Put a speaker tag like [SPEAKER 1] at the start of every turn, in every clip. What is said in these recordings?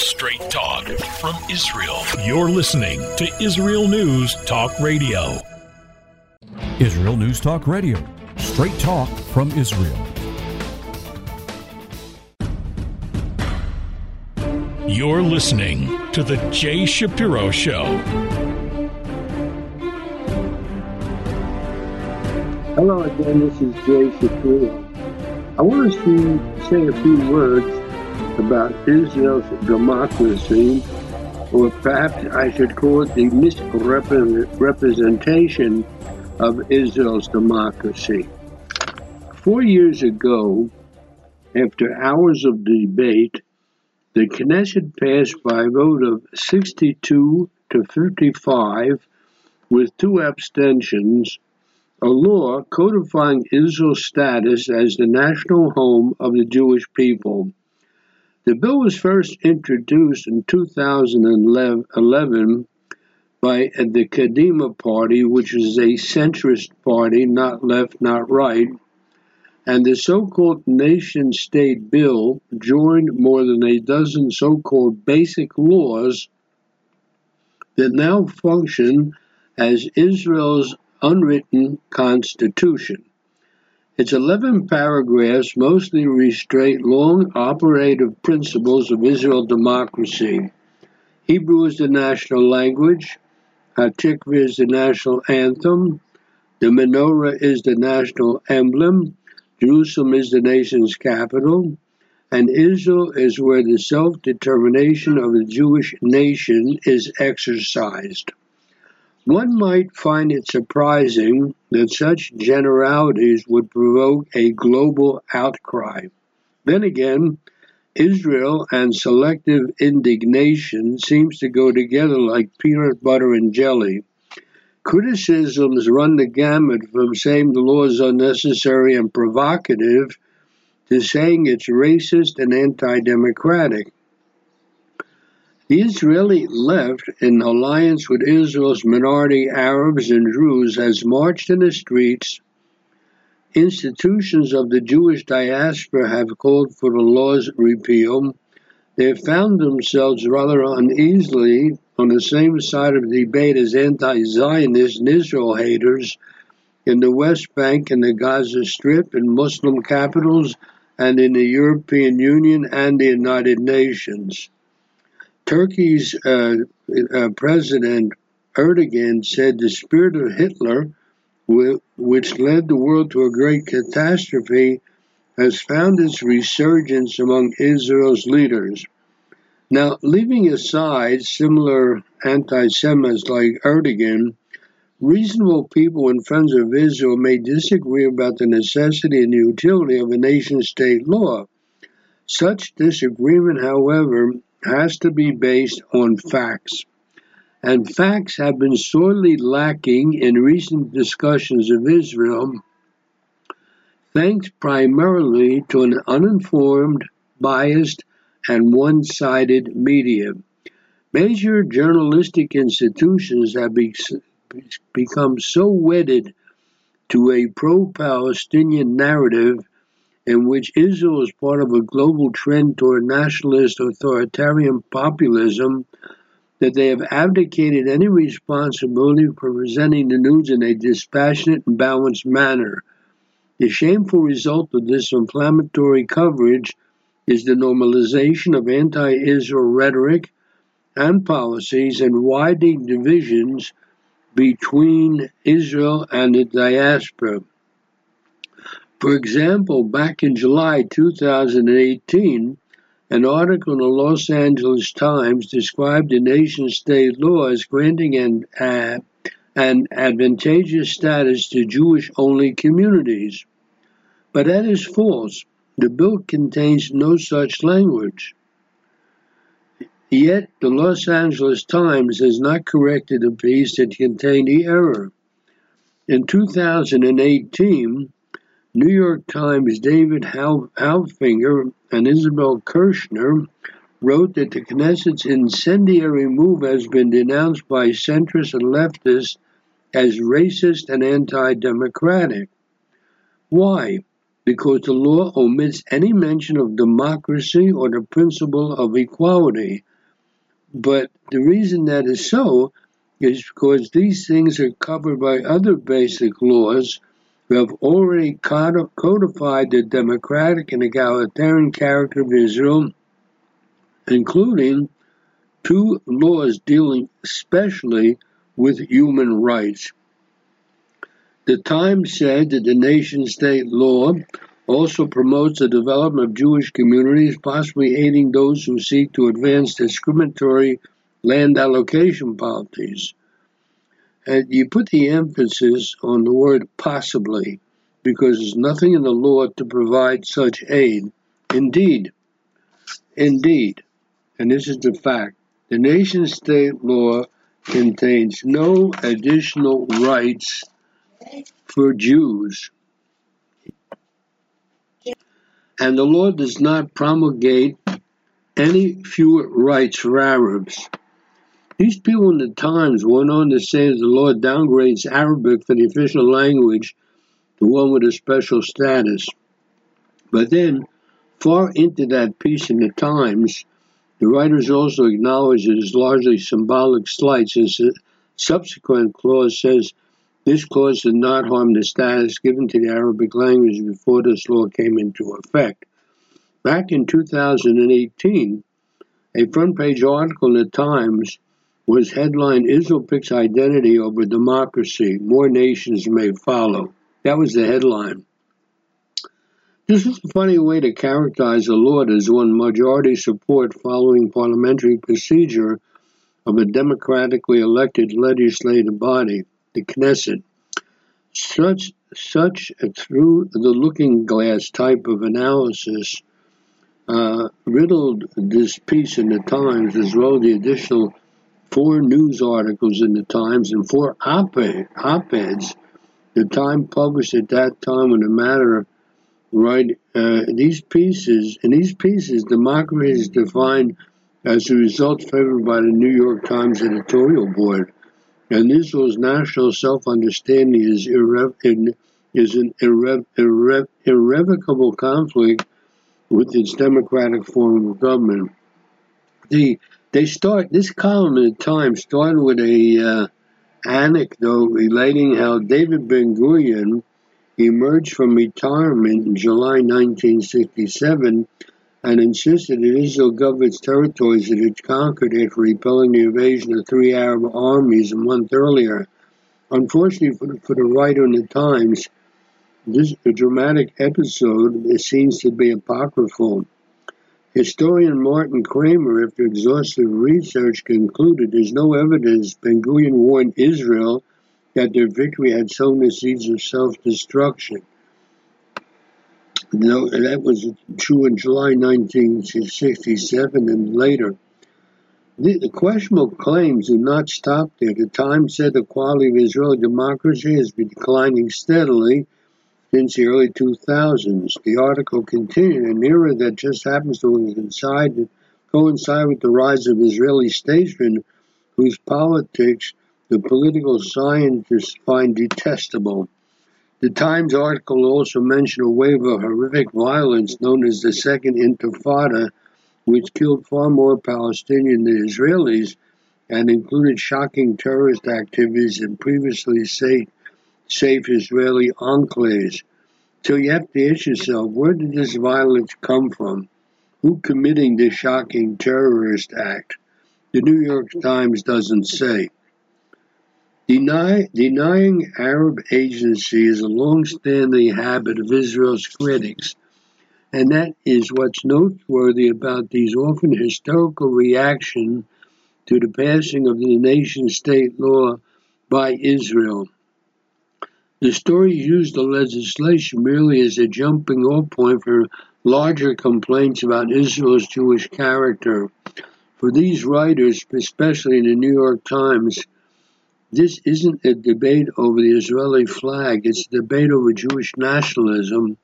[SPEAKER 1] Straight talk from Israel. You're listening to Israel News Talk Radio.
[SPEAKER 2] Israel News Talk Radio. Straight talk from Israel.
[SPEAKER 1] You're listening to The Jay Shapiro Show.
[SPEAKER 3] Hello again, this is Jay Shapiro. I want to say a few words about Israel's democracy, or perhaps I should call it the misrepresentation of Israel's democracy. Four years ago, after hours of debate, the Knesset passed by a vote of 62 to 55 with two abstentions a law codifying Israel's status as the national home of the Jewish people. The bill was first introduced in 2011 by the Kadima Party, which is a centrist party, not left, not right, and the so called nation state bill joined more than a dozen so called basic laws that now function as Israel's unwritten constitution. Its 11 paragraphs mostly restate long operative principles of Israel democracy. Hebrew is the national language, Hatikva is the national anthem, the menorah is the national emblem, Jerusalem is the nation's capital, and Israel is where the self determination of the Jewish nation is exercised. One might find it surprising that such generalities would provoke a global outcry. Then again, Israel and selective indignation seems to go together like peanut butter and jelly. Criticisms run the gamut from saying the law is unnecessary and provocative to saying it's racist and anti democratic. The Israeli left, in alliance with Israel's minority Arabs and Druze, has marched in the streets. Institutions of the Jewish diaspora have called for the law's repeal. They have found themselves rather uneasily on the same side of the debate as anti Zionist and Israel haters in the West Bank and the Gaza Strip, in Muslim capitals, and in the European Union and the United Nations. Turkey's uh, uh, President Erdogan said the spirit of Hitler, which led the world to a great catastrophe, has found its resurgence among Israel's leaders. Now, leaving aside similar anti Semites like Erdogan, reasonable people and friends of Israel may disagree about the necessity and utility of a nation state law. Such disagreement, however, has to be based on facts. And facts have been sorely lacking in recent discussions of Israel, thanks primarily to an uninformed, biased, and one sided media. Major journalistic institutions have be- become so wedded to a pro Palestinian narrative in which Israel is part of a global trend toward nationalist authoritarian populism that they have abdicated any responsibility for presenting the news in a dispassionate and balanced manner. The shameful result of this inflammatory coverage is the normalization of anti Israel rhetoric and policies and widening divisions between Israel and the diaspora. For example, back in July 2018, an article in the Los Angeles Times described the nation state law as granting an, uh, an advantageous status to Jewish only communities. But that is false. The bill contains no such language. Yet, the Los Angeles Times has not corrected the piece that contained the error. In 2018, New York Times' David Halbfinger and Isabel Kershner wrote that the Knesset's incendiary move has been denounced by centrists and leftists as racist and anti democratic. Why? Because the law omits any mention of democracy or the principle of equality. but the reason that is so is because these things are covered by other basic laws who have already codified the democratic and egalitarian character of Israel, including two laws dealing especially with human rights. The Times said that the nation state law also promotes the development of Jewish communities, possibly aiding those who seek to advance discriminatory land allocation policies. And you put the emphasis on the word possibly because there's nothing in the law to provide such aid. Indeed, indeed, and this is the fact, the nation state law contains no additional rights for Jews. And the law does not promulgate any fewer rights for Arabs. These people in the Times went on to say that the law downgrades Arabic from the official language to one with a special status. But then, far into that piece in the Times, the writers also acknowledge it is largely symbolic slight, since the subsequent clause says this clause did not harm the status given to the Arabic language before this law came into effect. Back in 2018, a front page article in the Times was headlined Israel picks identity over democracy. More nations may follow. That was the headline. This is a funny way to characterize a law as one majority support following parliamentary procedure of a democratically elected legislative body, the Knesset. Such such a through the looking glass type of analysis uh, riddled this piece in the Times as well as the additional four news articles in the Times and four op-ed, op-eds the Times published at that time on the matter of right? Uh, these pieces, in these pieces, democracy is defined as the result favored by the New York Times editorial board. And Israel's national self-understanding is, irre- is an irre- irre- irrevocable conflict with its democratic form of government. The they start this column in the Times started with a uh, anecdote relating how David Ben Gurion emerged from retirement in July 1967 and insisted that Israel govern its territories that it conquered after repelling the invasion of three Arab armies a month earlier. Unfortunately for for the writer in the Times, this dramatic episode seems to be apocryphal. Historian Martin Kramer, after exhaustive research, concluded there's no evidence Ben Gurion warned Israel that their victory had sown the seeds of self-destruction. No, that was true in July 1967 and later. The, the questionable claims do not stop there. The Times said the quality of Israeli democracy has been declining steadily since the early 2000s. The article continued, an era that just happens to coincide, coincide with the rise of Israeli statesmen whose politics the political scientists find detestable. The Times article also mentioned a wave of horrific violence known as the Second Intifada, which killed far more Palestinians than Israelis and included shocking terrorist activities in previously safe, safe Israeli enclaves. So you have to ask yourself, where did this violence come from? Who committing this shocking terrorist act? The New York Times doesn't say. Deny, denying Arab agency is a long-standing habit of Israel's critics, and that is what's noteworthy about these often historical reaction to the passing of the nation-state law by Israel. The story used the legislation merely as a jumping off point for larger complaints about Israel's Jewish character. For these writers, especially in the New York Times, this isn't a debate over the Israeli flag, it's a debate over Jewish nationalism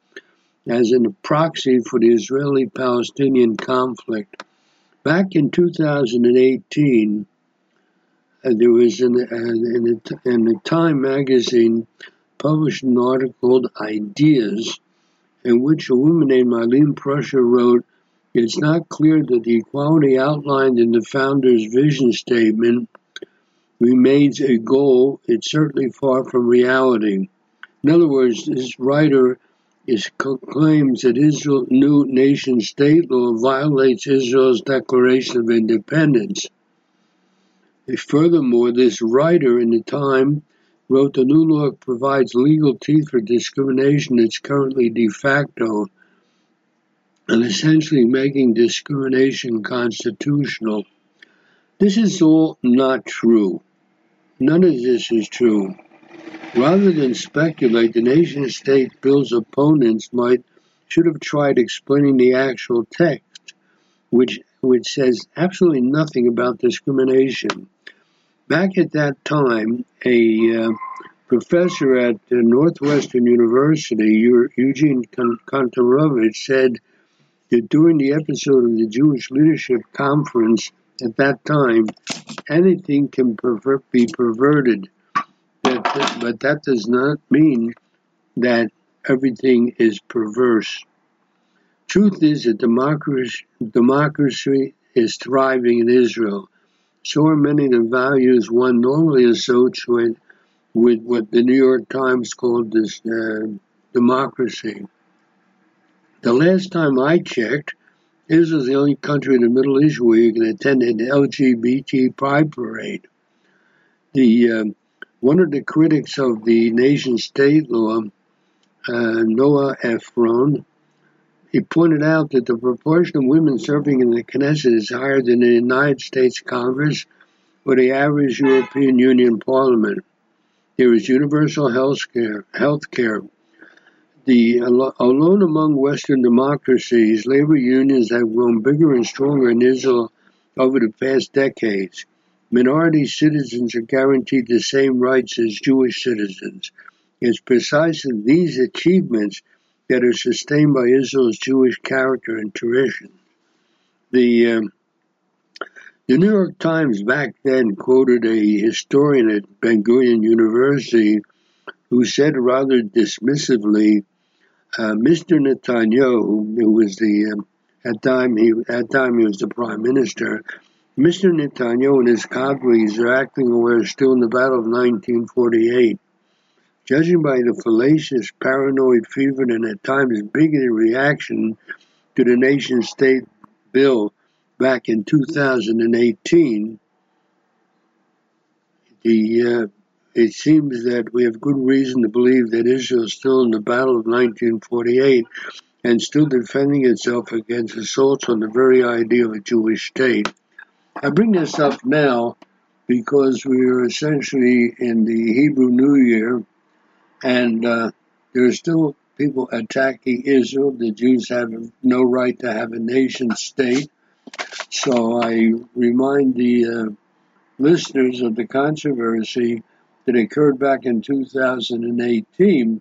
[SPEAKER 3] as a proxy for the Israeli Palestinian conflict. Back in 2018, uh, there was an, uh, in, a, in the Time magazine published an article called Ideas, in which a woman named Ilene Prusher wrote, it's not clear that the equality outlined in the founder's vision statement remains a goal. It's certainly far from reality. In other words, this writer is, claims that Israel's new nation state law violates Israel's Declaration of Independence. Furthermore, this writer in the time wrote the new law provides legal teeth for discrimination that's currently de facto and essentially making discrimination constitutional. This is all not true. None of this is true. Rather than speculate, the nation state bill's opponents might should have tried explaining the actual text, which which says absolutely nothing about discrimination. Back at that time, a uh, professor at Northwestern University, Eugene Kontorovich, said that during the episode of the Jewish Leadership Conference at that time, anything can be perverted, that, but that does not mean that everything is perverse. Truth is that democracy, democracy is thriving in Israel. So are many of the values one normally associates with what the New York Times called this uh, democracy. The last time I checked, Israel is the only country in the Middle East where you can attend an LGBT pride parade. The uh, one of the critics of the nation state law, uh, Noah Efron, he pointed out that the proportion of women serving in the Knesset is higher than in the United States Congress or the average European Union Parliament. There is universal health care, health care the, alone among Western democracies, labor unions have grown bigger and stronger in Israel over the past decades. Minority citizens are guaranteed the same rights as Jewish citizens. It's precisely these achievements that are sustained by Israel's Jewish character and tradition. The um, the New York Times back then quoted a historian at Ben Gurion University who said rather dismissively uh, Mr. Netanyahu, who was the um, at time he at time he was the prime minister, Mr. Netanyahu and his colleagues are acting aware still in the battle of 1948. Judging by the fallacious, paranoid, fevered, and at times bigoted reaction to the nation state bill back in 2018, the uh, it seems that we have good reason to believe that Israel is still in the battle of 1948 and still defending itself against assaults on the very idea of a Jewish state. I bring this up now because we are essentially in the Hebrew New Year and uh, there are still people attacking Israel. The Jews have no right to have a nation state. So I remind the uh, listeners of the controversy that occurred back in 2018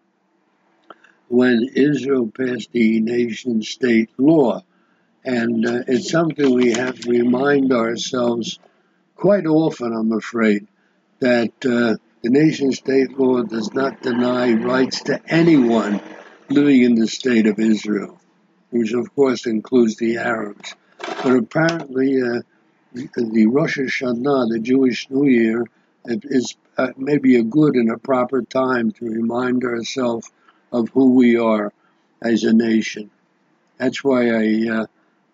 [SPEAKER 3] when Israel passed the nation state law. And uh, it's something we have to remind ourselves quite often, I'm afraid, that uh, the nation state law does not deny rights to anyone living in the state of Israel, which of course includes the Arabs. But apparently, uh, the, Rosh Hashanah, the Jewish New Year, is uh, maybe a good and a proper time to remind ourselves of who we are as a nation. That's why I uh,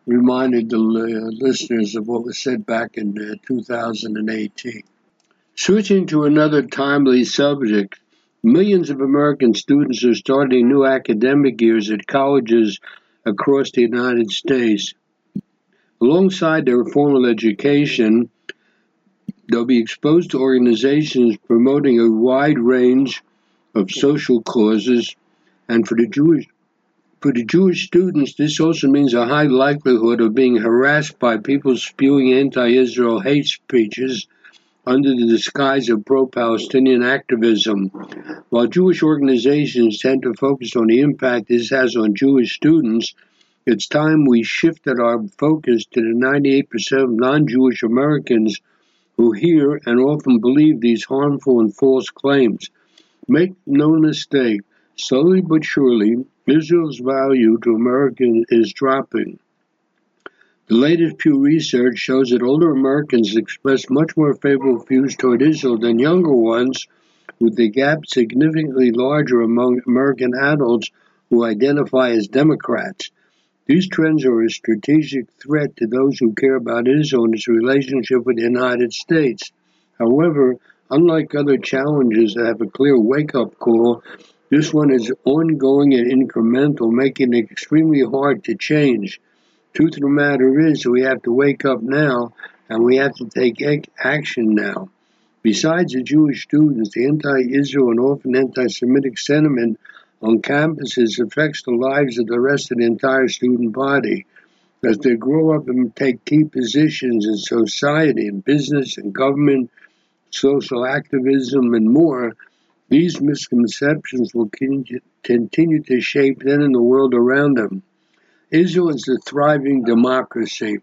[SPEAKER 3] reminded the uh, listeners of what was said back in uh, 2018. Switching to another timely subject, millions of American students are starting new academic years at colleges across the United States. Alongside their formal education, They'll be exposed to organizations promoting a wide range of social causes, and for the Jewish for the Jewish students, this also means a high likelihood of being harassed by people spewing anti-Israel hate speeches under the disguise of pro-Palestinian activism. While Jewish organizations tend to focus on the impact this has on Jewish students, it's time we shifted our focus to the 98% of non-Jewish Americans who hear and often believe these harmful and false claims. Make no mistake, slowly but surely, Israel's value to Americans is dropping. The latest Pew research shows that older Americans express much more favorable views toward Israel than younger ones, with the gap significantly larger among American adults who identify as Democrats. These trends are a strategic threat to those who care about Israel and its relationship with the United States. However, unlike other challenges that have a clear wake up call, this one is ongoing and incremental, making it extremely hard to change. Truth of the matter is, we have to wake up now and we have to take action now. Besides the Jewish students, the anti Israel and often anti Semitic sentiment on campuses affects the lives of the rest of the entire student body. As they grow up and take key positions in society, in business, and government, social activism, and more, these misconceptions will continue to shape them and the world around them. Israel is a thriving democracy.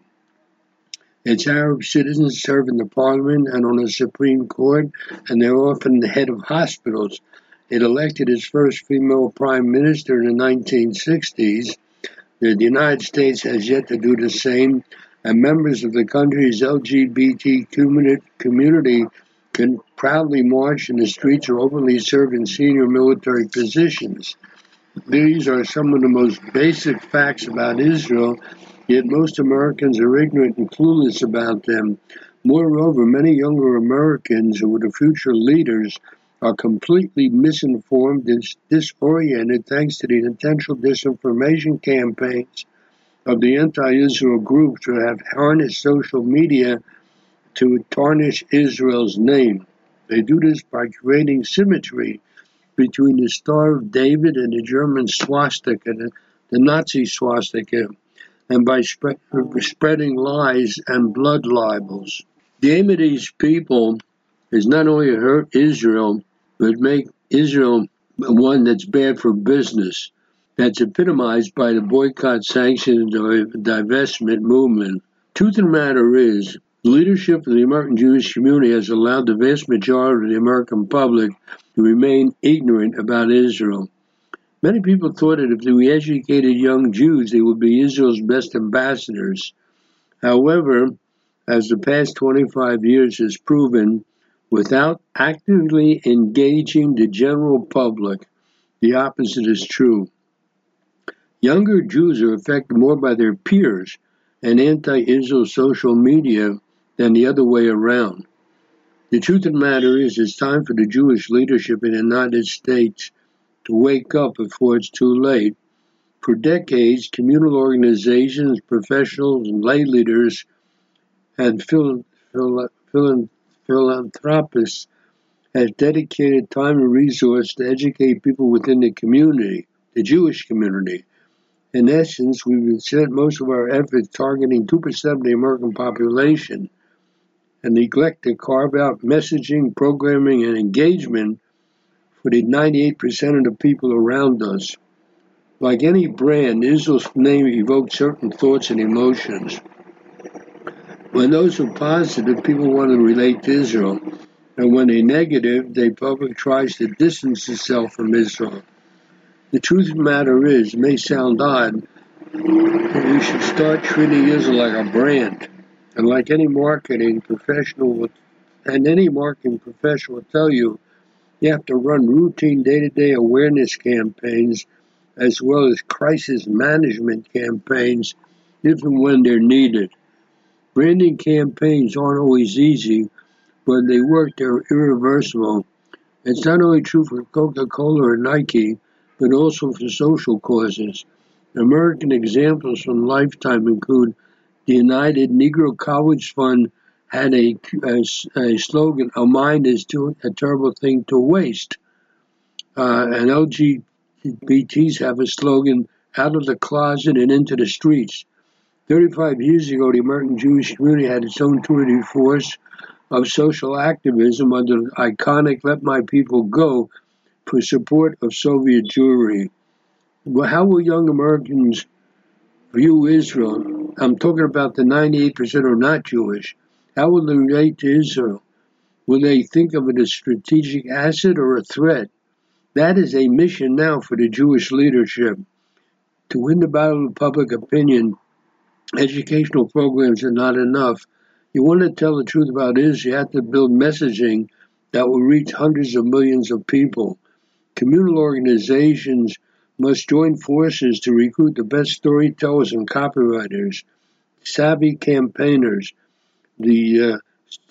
[SPEAKER 3] Its Arab citizens serve in the parliament and on the Supreme Court, and they're often the head of hospitals. It elected its first female prime minister in the 1960s. The United States has yet to do the same, and members of the country's LGBT community can proudly march in the streets or openly serve in senior military positions. These are some of the most basic facts about Israel, yet most Americans are ignorant and clueless about them. Moreover, many younger Americans who are the future leaders are completely misinformed and disoriented thanks to the intentional disinformation campaigns of the anti Israel groups who have harnessed social media to tarnish Israel's name. They do this by creating symmetry between the Star of David and the German swastika, the, the Nazi swastika, and by spread, spreading lies and blood libels. The aim of these people is not only to hurt Israel, but make Israel one that's bad for business. That's epitomized by the boycott, sanctions, or divestment movement. Truth of the matter is, the leadership of the American Jewish community has allowed the vast majority of the American public to remain ignorant about Israel. Many people thought that if we educated young Jews, they would be Israel's best ambassadors. However, as the past 25 years has proven, without actively engaging the general public, the opposite is true. Younger Jews are affected more by their peers and anti Israel social media than the other way around. The truth of the matter is, it's time for the Jewish leadership in the United States to wake up before it's too late. For decades, communal organizations, professionals, and lay leaders and phil- phil- phil- philanthropists have dedicated time and resource to educate people within the community, the Jewish community. In essence, we've spent most of our efforts targeting 2% of the American population and neglect to carve out messaging, programming, and engagement for the 98% of the people around us. Like any brand, Israel's name evokes certain thoughts and emotions. When those are positive, people want to relate to Israel. And when they're negative, the public tries to distance itself from Israel. The truth of the matter is, it may sound odd, but we should start treating Israel like a brand. And like any marketing professional would, and any marketing professional will tell you, you have to run routine day-to-day awareness campaigns as well as crisis management campaigns if and when they're needed. Branding campaigns aren't always easy, but they work, they're irreversible. It's not only true for Coca-Cola or Nike, but also for social causes. American examples from Lifetime include the United Negro College Fund had a, a, a slogan, a mind is too, a terrible thing to waste. Uh, and LGBTs have a slogan, out of the closet and into the streets. 35 years ago, the American Jewish community had its own tour force of social activism under the iconic Let My People Go for support of Soviet Jewry. Well, how will young Americans view Israel, I'm talking about the 98% are not Jewish, how will they relate to Israel? Will they think of it as strategic asset or a threat? That is a mission now for the Jewish leadership to win the battle of public opinion educational programs are not enough. You want to tell the truth about Israel, you have to build messaging that will reach hundreds of millions of people. Communal organizations must join forces to recruit the best storytellers and copywriters, savvy campaigners. The uh,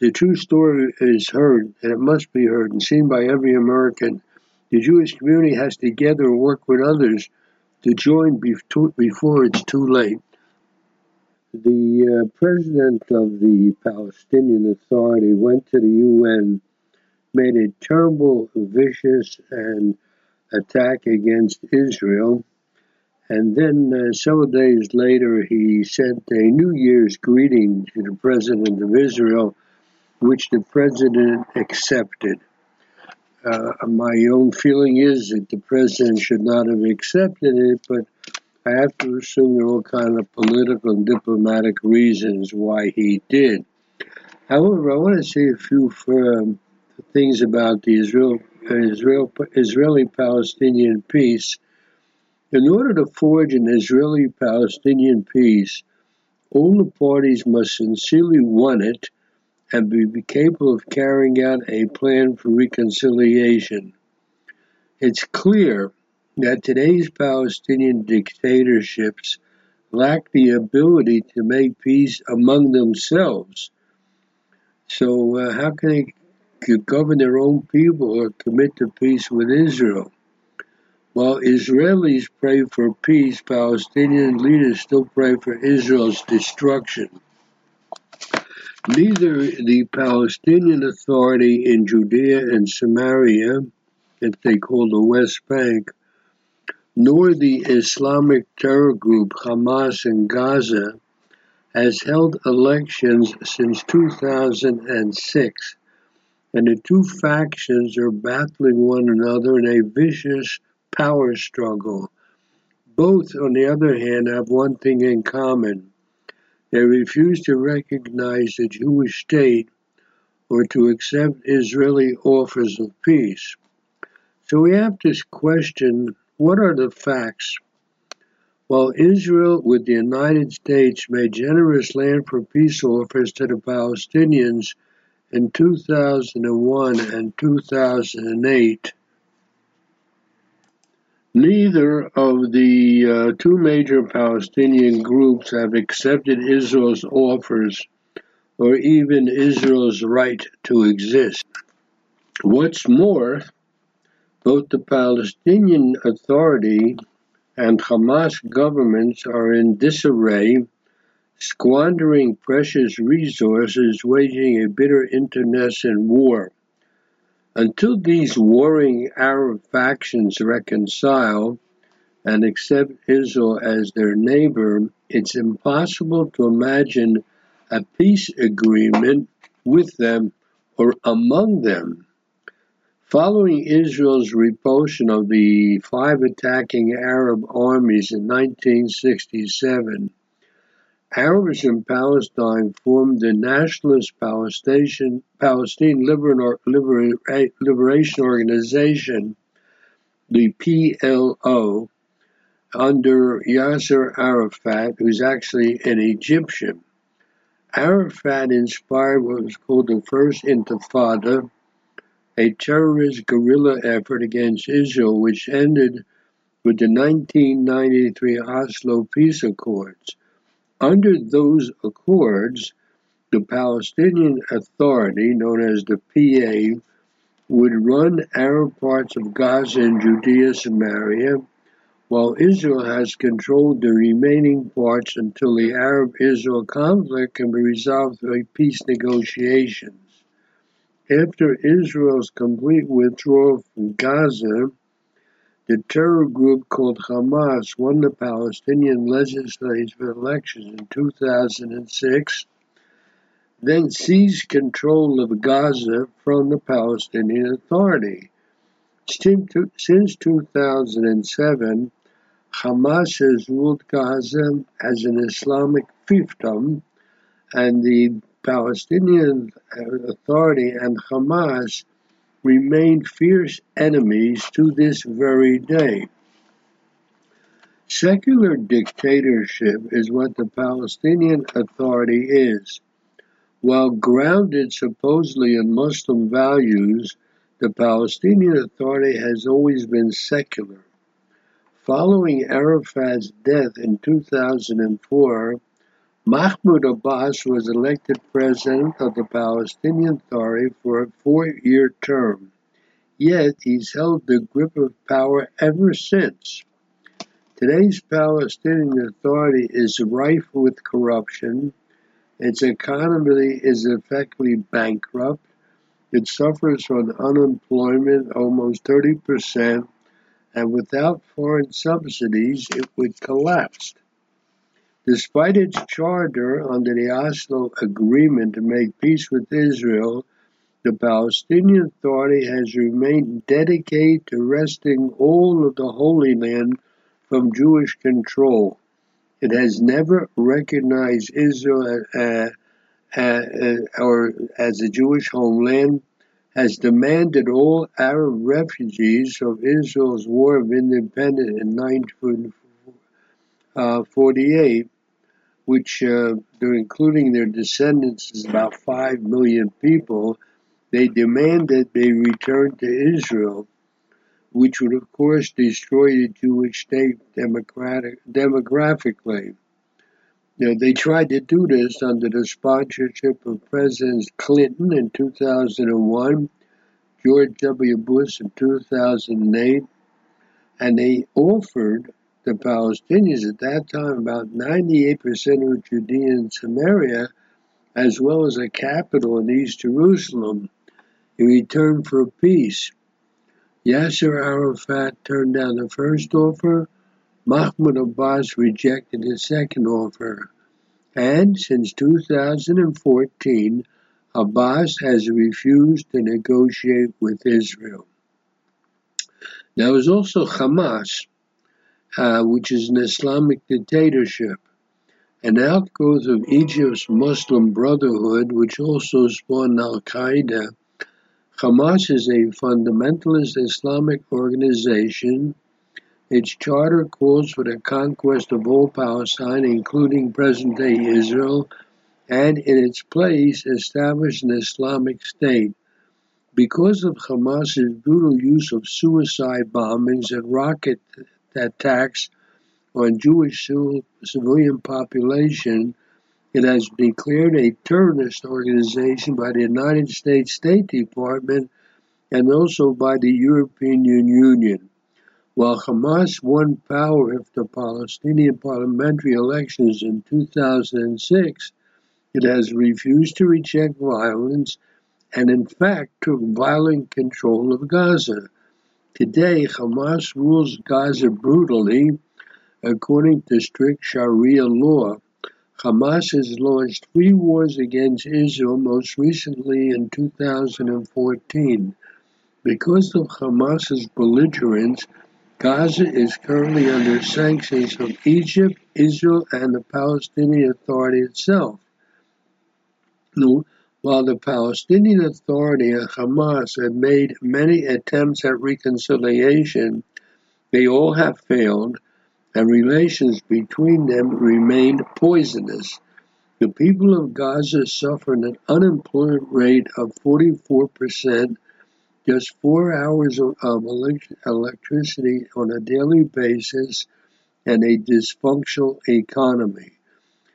[SPEAKER 3] the true story is heard, and it must be heard and seen by every American. The Jewish community has to gather and work with others to join before it's too late. The uh, president of the Palestinian Authority went to the UN, made a terrible, vicious, and attack against Israel. And then uh, several days later, he sent a New Year's greeting to the president of Israel, which the president accepted. Uh, my own feeling is that the president should not have accepted it, but I have to assume there are all kind of political and diplomatic reasons why he did. However, I want to say a few um, things about the Israel, Israel Israeli-Palestinian peace. In order to forge an Israeli-Palestinian peace, all the parties must sincerely want it and be capable of carrying out a plan for reconciliation. It's clear that today's Palestinian dictatorships lack the ability to make peace among themselves. So, uh, how can they govern their own people or commit to peace with Israel? While Israelis pray for peace, Palestinian leaders still pray for Israel's destruction. Neither the Palestinian Authority in Judea and Samaria, that they call the West Bank, nor the Islamic terror group Hamas in Gaza has held elections since 2006, and the two factions are battling one another in a vicious power struggle. Both, on the other hand, have one thing in common they refuse to recognize the Jewish state or to accept Israeli offers of peace. So we have to question what are the facts? While Israel, with the United States, made generous land for peace offers to the Palestinians in 2001 and 2008, Neither of the uh, two major Palestinian groups have accepted Israel's offers or even Israel's right to exist. What's more, both the Palestinian Authority and Hamas governments are in disarray, squandering precious resources, waging a bitter internecine war. Until these warring Arab factions reconcile and accept Israel as their neighbor, it's impossible to imagine a peace agreement with them or among them. Following Israel's repulsion of the five attacking Arab armies in 1967, Arabs in Palestine formed the Nationalist Palestine, Palestine Liberation Organization, the PLO, under Yasser Arafat, who's actually an Egyptian. Arafat inspired what was called the First Intifada, a terrorist guerrilla effort against Israel, which ended with the 1993 Oslo Peace Accords. Under those accords, the Palestinian Authority, known as the PA, would run Arab parts of Gaza and Judea Samaria, while Israel has controlled the remaining parts until the Arab Israel conflict can be resolved through peace negotiations. After Israel's complete withdrawal from Gaza, the terror group called Hamas won the Palestinian legislative elections in 2006, then seized control of Gaza from the Palestinian Authority. Since 2007, Hamas has ruled Gaza as an Islamic fiefdom, and the Palestinian uh, Authority and Hamas remain fierce enemies to this very day. Secular dictatorship is what the Palestinian Authority is. While grounded supposedly in Muslim values, the Palestinian Authority has always been secular. Following Arafat's death in 2004, Mahmoud Abbas was elected president of the Palestinian Authority for a four year term. Yet he's held the grip of power ever since. Today's Palestinian Authority is rife with corruption. Its economy is effectively bankrupt. It suffers from unemployment almost 30%, and without foreign subsidies, it would collapse. Despite its charter under the Oslo Agreement to make peace with Israel, the Palestinian Authority has remained dedicated to wresting all of the Holy Land from Jewish control. It has never recognized Israel uh, uh, uh, or as a Jewish homeland, has demanded all Arab refugees of Israel's War of Independence in 1948, which, uh, including their descendants, is about 5 million people, they demanded they return to Israel which would of course destroy the Jewish state demographically. You know, they tried to do this under the sponsorship of Presidents Clinton in 2001, George W. Bush in 2008, and they offered the Palestinians at that time about 98% of Judea and Samaria, as well as a capital in East Jerusalem, in return for peace. Yasser Arafat turned down the first offer, Mahmoud Abbas rejected his second offer, and since 2014, Abbas has refused to negotiate with Israel. There was also Hamas, uh, which is an Islamic dictatorship, an outgrowth of Egypt's Muslim Brotherhood, which also spawned Al Qaeda Hamas is a fundamentalist Islamic organization. Its charter calls for the conquest of all Palestine, including present-day Israel, and in its place establish an Islamic State. Because of Hamas's brutal use of suicide bombings and rocket attacks on Jewish civilian population, it has declared a terrorist organization by the United States State Department and also by the European Union. While Hamas won power after Palestinian parliamentary elections in 2006, it has refused to reject violence and, in fact, took violent control of Gaza. Today, Hamas rules Gaza brutally according to strict Sharia law. Hamas has launched three wars against Israel, most recently in 2014. Because of Hamas's belligerence, Gaza is currently under sanctions from Egypt, Israel, and the Palestinian Authority itself. While the Palestinian Authority and Hamas have made many attempts at reconciliation, they all have failed and relations between them remain poisonous. The people of Gaza suffered an unemployment rate of 44%, just four hours of electricity on a daily basis, and a dysfunctional economy.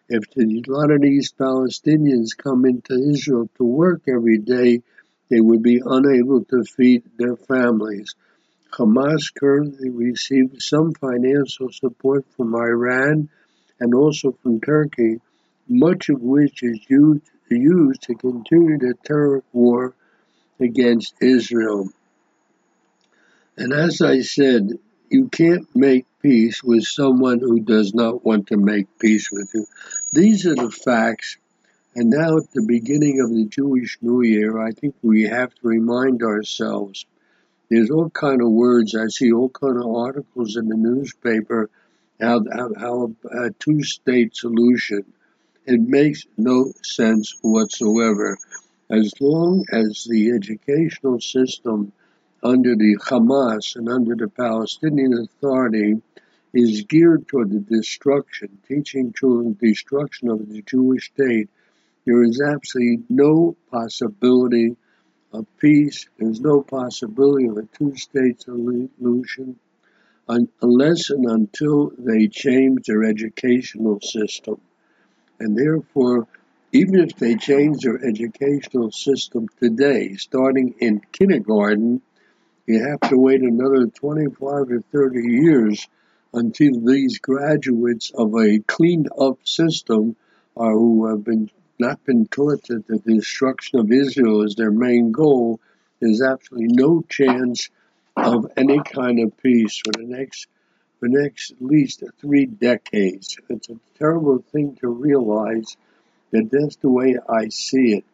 [SPEAKER 3] If a lot of these Palestinians come into Israel to work every day, they would be unable to feed their families. Hamas currently receives some financial support from Iran and also from Turkey, much of which is used, to continue the terror war against Israel. And as I said, you can't make peace with someone who does not want to make peace with you. These are the facts. And now, at the beginning of the Jewish New Year, I think we have to remind ourselves there's all kind of words. I see all kind of articles in the newspaper how how, how a two-state solution. It makes no sense whatsoever. As long as the educational system under the Hamas and under the Palestinian Authority is geared toward the destruction, teaching children the destruction of the Jewish state, there is absolutely no possibility of peace. There's no possibility of a two state solution unless and until they change their educational system. And therefore, even if they change their educational system today, starting in kindergarten, you have to wait another 25 to 30 years until these graduates of a cleaned up system uh, who have been not been taught that the destruction of Israel is their main goal, there's absolutely no chance of any kind of peace for the next for the next at least three decades. It's a terrible thing to realize that that's the way I see it.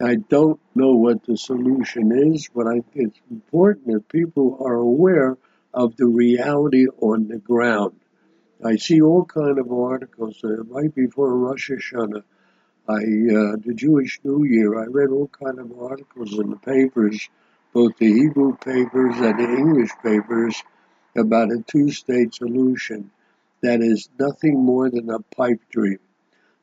[SPEAKER 3] I don't know what the solution is, but I think it's important that people are aware of the reality on the ground. I see all kind of articles uh, right before Rosh Hashanah. I, uh, the Jewish New Year, I read all kind of articles in the papers, both the Hebrew papers and the English papers, about a two-state solution that is nothing more than a pipe dream.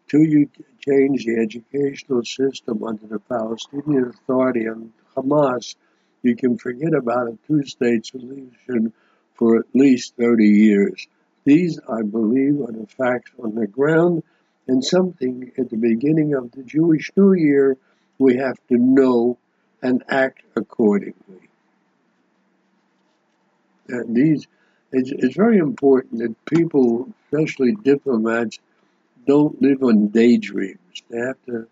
[SPEAKER 3] Till you change the educational system under the Palestinian Authority and Hamas, you can forget about a two-state solution for at least 30 years. These, I believe, are the facts on the ground, and something at the beginning of the Jewish New Year we have to know and act accordingly. And these, it's, it's very important that people, especially diplomats, don't live on daydreams. They have to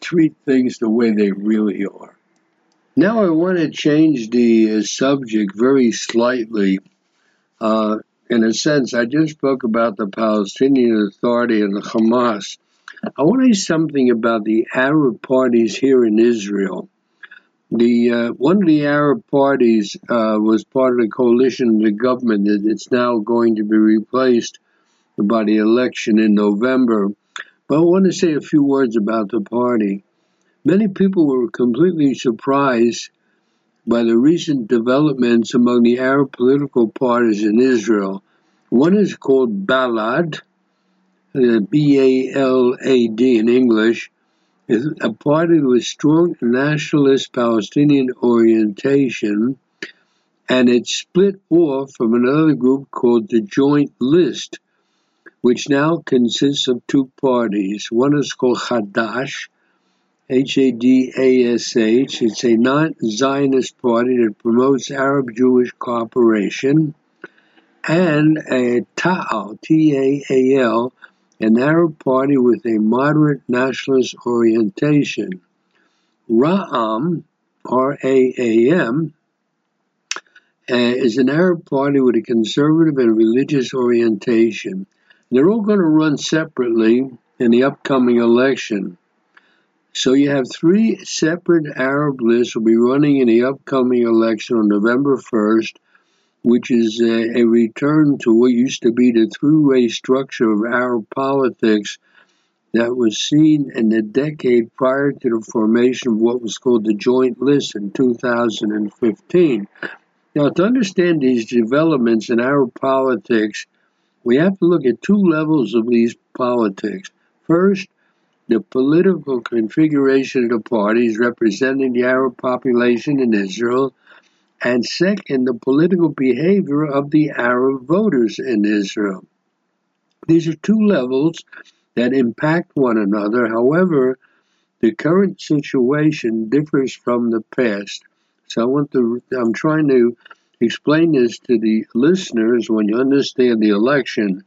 [SPEAKER 3] treat things the way they really are. Now I want to change the uh, subject very slightly. Uh, in a sense, I just spoke about the Palestinian Authority and the Hamas. I want to say something about the Arab parties here in Israel. The uh, one of the Arab parties uh, was part of the coalition of the government. It's now going to be replaced by the election in November. But I want to say a few words about the party. Many people were completely surprised by the recent developments among the Arab political parties in Israel. One is called Balad, uh, B A L A D in English, is a party with strong nationalist Palestinian orientation, and it split off from another group called the Joint List, which now consists of two parties. One is called Hadash, H-A-D-A-S-H. It's a non-Zionist party that promotes Arab-Jewish cooperation. And a Ta'al, T-A-A-L, an Arab party with a moderate nationalist orientation. Ra'am, R-A-A-M, uh, is an Arab party with a conservative and religious orientation. They're all going to run separately in the upcoming election. So you have three separate Arab lists will be running in the upcoming election on November 1st, which is a, a return to what used to be the three-way structure of Arab politics that was seen in the decade prior to the formation of what was called the Joint List in 2015. Now, to understand these developments in Arab politics, we have to look at two levels of these politics. First, the political configuration of the parties representing the Arab population in Israel, and second, the political behavior of the Arab voters in Israel. These are two levels that impact one another. However, the current situation differs from the past. So I want to, I'm trying to explain this to the listeners when you understand the election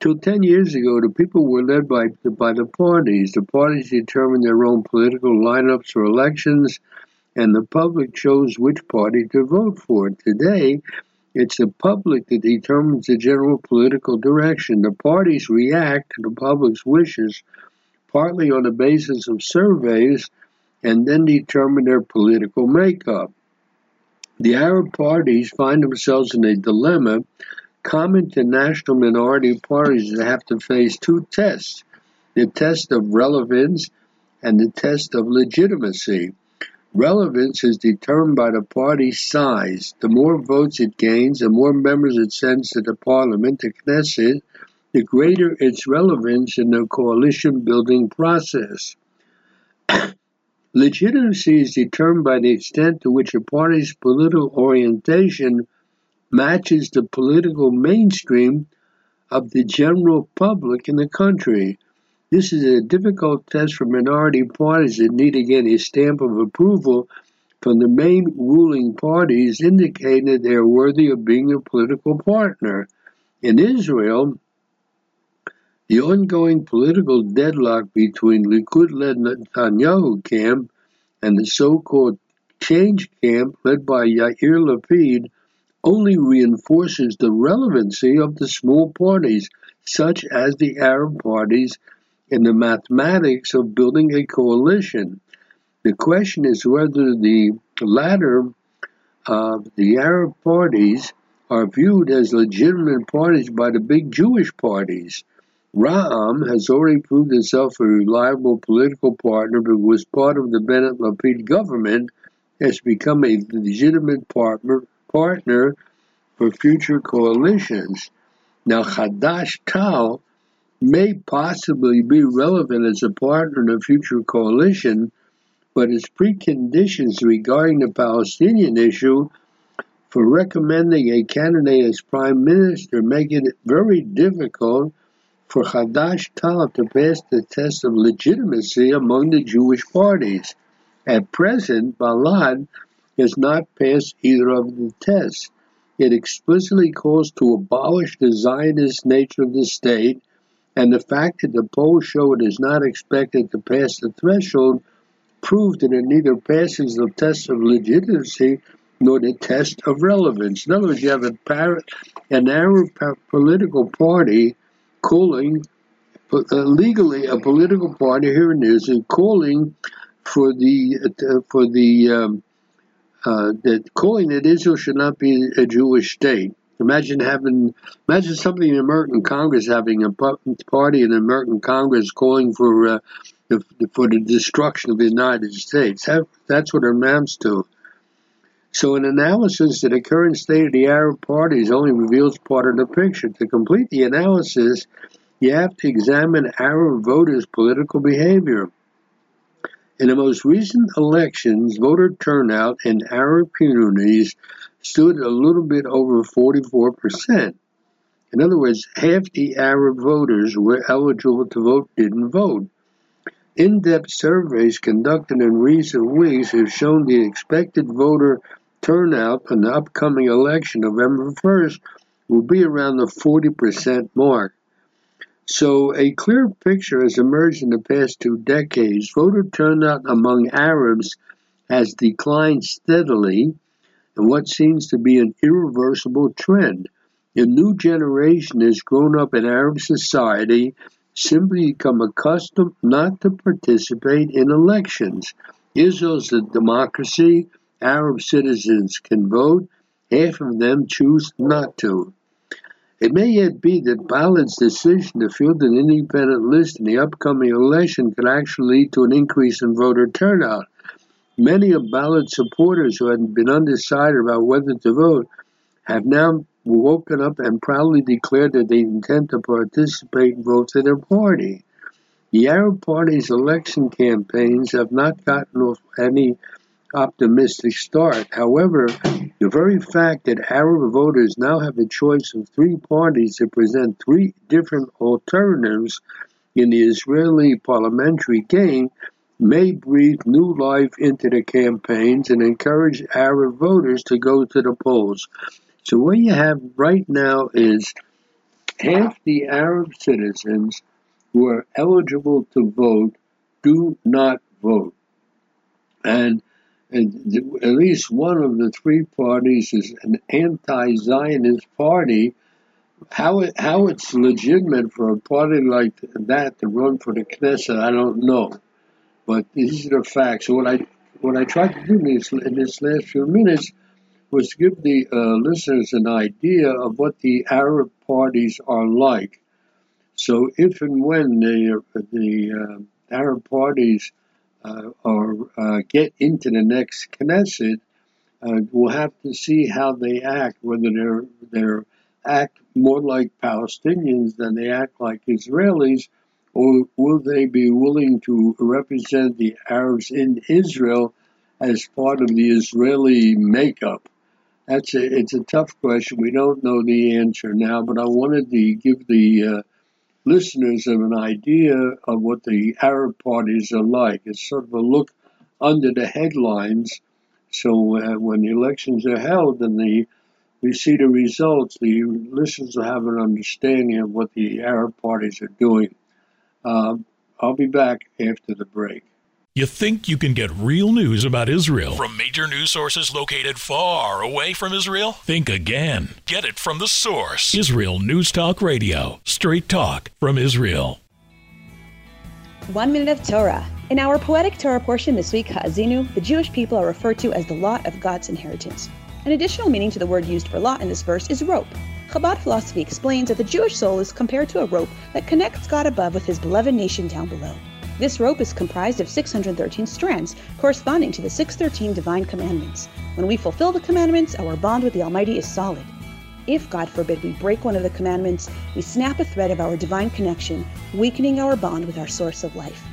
[SPEAKER 3] Till 10 years ago, the people were led by, by the parties. The parties determined their own political lineups for elections, and the public chose which party to vote for. Today, it's the public that determines the general political direction. The parties react to the public's wishes, partly on the basis of surveys, and then determine their political makeup. The Arab parties find themselves in a dilemma common to national minority parties that have to face two tests the test of relevance and the test of legitimacy. Relevance is determined by the party's size. The more votes it gains, the more members it sends to the parliament, the Knesset, the greater its relevance in the coalition building process. Legitimacy is determined by the extent to which a party's political orientation matches the political mainstream of the general public in the country. This is a difficult test for minority parties that need get a stamp of approval from the main ruling parties indicating that they are worthy of being a political partner. In Israel, the ongoing political deadlock between Likud-led Netanyahu camp and the so-called change camp led by Yair Lapid only reinforces the relevancy of the small parties, such as the Arab parties, in the mathematics of building a coalition. The question is whether the latter of uh, the Arab parties are viewed as legitimate parties by the big Jewish parties. Ra'am has already proved itself a reliable political partner but was part of the Bennett Lapid government, has become a legitimate partner, partner for future coalitions. Now, Hadash Ta'al may possibly be relevant as a partner in a future coalition, but its preconditions regarding the Palestinian issue for recommending a candidate as prime minister make it very difficult for Hadash Ta'al to pass the test of legitimacy among the Jewish parties. At present, Balad has not passed either of the tests. It explicitly calls to abolish the Zionist nature of the state, and the fact that the polls show it is not expected to pass the threshold proves that it neither passes the test of legitimacy nor the test of relevance. In other words, you have a par- an Arab political party calling uh, legally a political party here in Israel calling for the uh, for the um, uh, that calling that Israel should not be a Jewish state. Imagine having imagine something in the American Congress having a party in the American Congress calling for uh, the, for the destruction of the United States. That, that's what it amounts to. So, an analysis of the current state of the Arab parties only reveals part of the picture. To complete the analysis, you have to examine Arab voters' political behavior. In the most recent elections, voter turnout in Arab communities stood a little bit over 44%. In other words, half the Arab voters were eligible to vote didn't vote. In depth surveys conducted in recent weeks have shown the expected voter turnout in the upcoming election, November 1st, will be around the 40% mark. So, a clear picture has emerged in the past two decades. Voter turnout among Arabs has declined steadily in what seems to be an irreversible trend. A new generation has grown up in Arab society, simply become accustomed not to participate in elections. Israel is a democracy Arab citizens can vote, half of them choose not to. It may yet be that Balad's decision to field an independent list in the upcoming election could actually lead to an increase in voter turnout. Many of Balad's supporters who had been undecided about whether to vote have now woken up and proudly declared that they intend to participate and vote for their party. The Arab Party's election campaigns have not gotten off any optimistic start. However, the very fact that Arab voters now have a choice of three parties that present three different alternatives in the Israeli parliamentary game may breathe new life into the campaigns and encourage Arab voters to go to the polls. So, what you have right now is half the Arab citizens who are eligible to vote do not vote. And at least one of the three parties is an anti-Zionist party. How it, how it's legitimate for a party like that to run for the Knesset, I don't know. But these are the facts. What I what I tried to do in this, in this last few minutes was give the uh, listeners an idea of what the Arab parties are like. So if and when the the uh, Arab parties uh, or uh, get into the next Knesset, uh, we'll have to see how they act, whether they're they're act more like Palestinians than they act like Israelis, or will they be willing to represent the Arabs in Israel as part of the Israeli makeup? That's a, it's a tough question. We don't know the answer now, but I wanted to give the uh, listeners have an idea of what the Arab parties are like. It's sort of a look under the headlines. So uh, when the elections are held and the we see the results, the listeners will have an understanding of what the Arab parties are doing. Uh, I'll be back after the break.
[SPEAKER 1] You think you can get real news about Israel from major news sources located far away from Israel? Think again. Get it from the source Israel News Talk Radio. Straight talk from Israel.
[SPEAKER 4] One minute of Torah. In our poetic Torah portion this week, Ha'azinu, the Jewish people are referred to as the lot of God's inheritance. An additional meaning to the word used for lot in this verse is rope. Chabad philosophy explains that the Jewish soul is compared to a rope that connects God above with his beloved nation down below. This rope is comprised of 613 strands, corresponding to the 613 divine commandments. When we fulfill the commandments, our bond with the Almighty is solid. If, God forbid, we break one of the commandments, we snap a thread of our divine connection, weakening our bond with our source of life.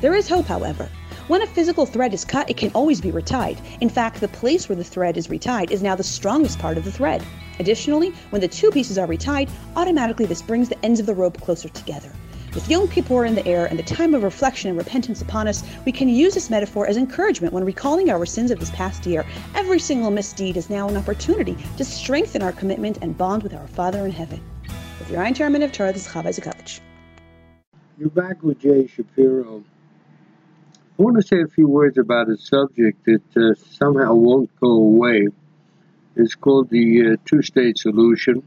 [SPEAKER 4] There is hope, however. When a physical thread is cut, it can always be retied. In fact, the place where the thread is retied is now the strongest part of the thread. Additionally, when the two pieces are retied, automatically this brings the ends of the rope closer together. With Yom Kippur in the air and the time of reflection and repentance upon us, we can use this metaphor as encouragement when recalling our sins of this past year. Every single misdeed is now an opportunity to strengthen our commitment and bond with our Father in heaven. With your Ein Chairman of Torah, this is Chava Zakovich.
[SPEAKER 3] You're back with Jay Shapiro. I want to say a few words about a subject that uh, somehow won't go away. It's called the uh, two-state solution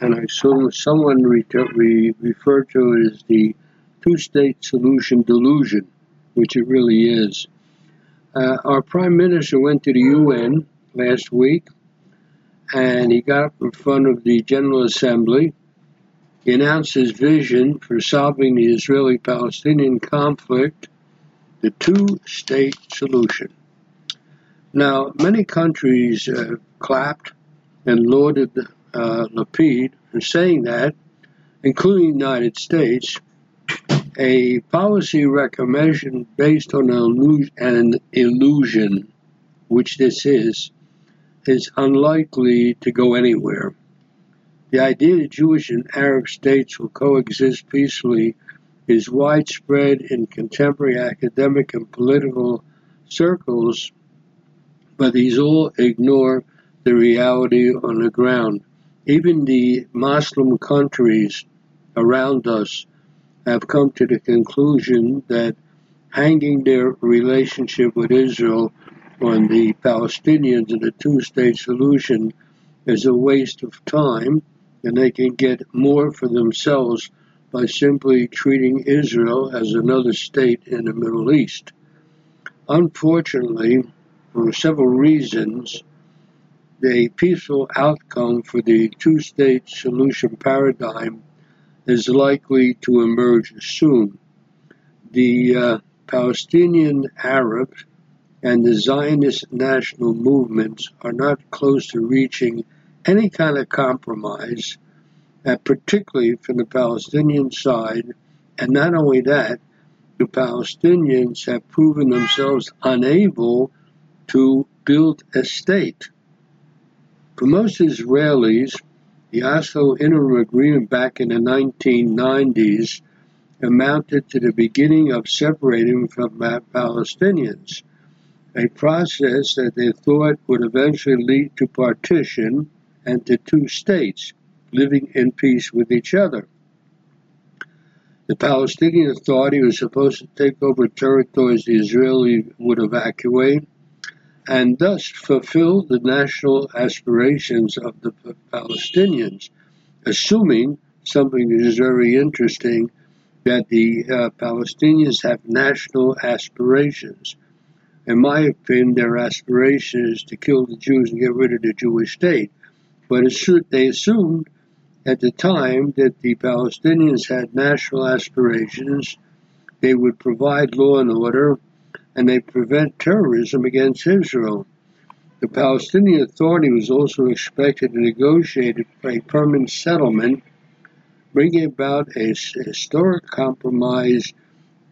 [SPEAKER 3] and I saw someone re- re- refer to it as the two-state solution delusion, which it really is. Uh, our prime minister went to the UN last week, and he got up in front of the General Assembly. He announced his vision for solving the Israeli-Palestinian conflict, the two-state solution. Now, many countries uh, clapped and lauded uh, Lapid for saying that, including the United States, a policy recommendation based on an illusion, which this is, is unlikely to go anywhere. The idea that Jewish and Arab states will coexist peacefully is widespread in contemporary academic and political circles, but these all ignore the reality on the ground. Even the Muslim countries around us have come to the conclusion that hanging their relationship with Israel on the Palestinians and the two state solution is a waste of time, and they can get more for themselves by simply treating Israel as another state in the Middle East. Unfortunately, for several reasons, a peaceful outcome for the two state solution paradigm is likely to emerge soon. The uh, Palestinian Arabs and the Zionist national movements are not close to reaching any kind of compromise, uh, particularly from the Palestinian side. And not only that, the Palestinians have proven themselves unable to build a state. For most Israelis, the Oslo Interim Agreement back in the 1990s amounted to the beginning of separating from Palestinians, a process that they thought would eventually lead to partition and to two states living in peace with each other. The Palestinian Authority was supposed to take over territories the Israeli would evacuate, and thus fulfill the national aspirations of the Palestinians, assuming something that is very interesting that the uh, Palestinians have national aspirations. In my opinion, their aspiration is to kill the Jews and get rid of the Jewish state. But they assumed at the time that the Palestinians had national aspirations, they would provide law and order, and they prevent terrorism against Israel. The Palestinian Authority was also expected to negotiate a permanent settlement, bringing about a historic compromise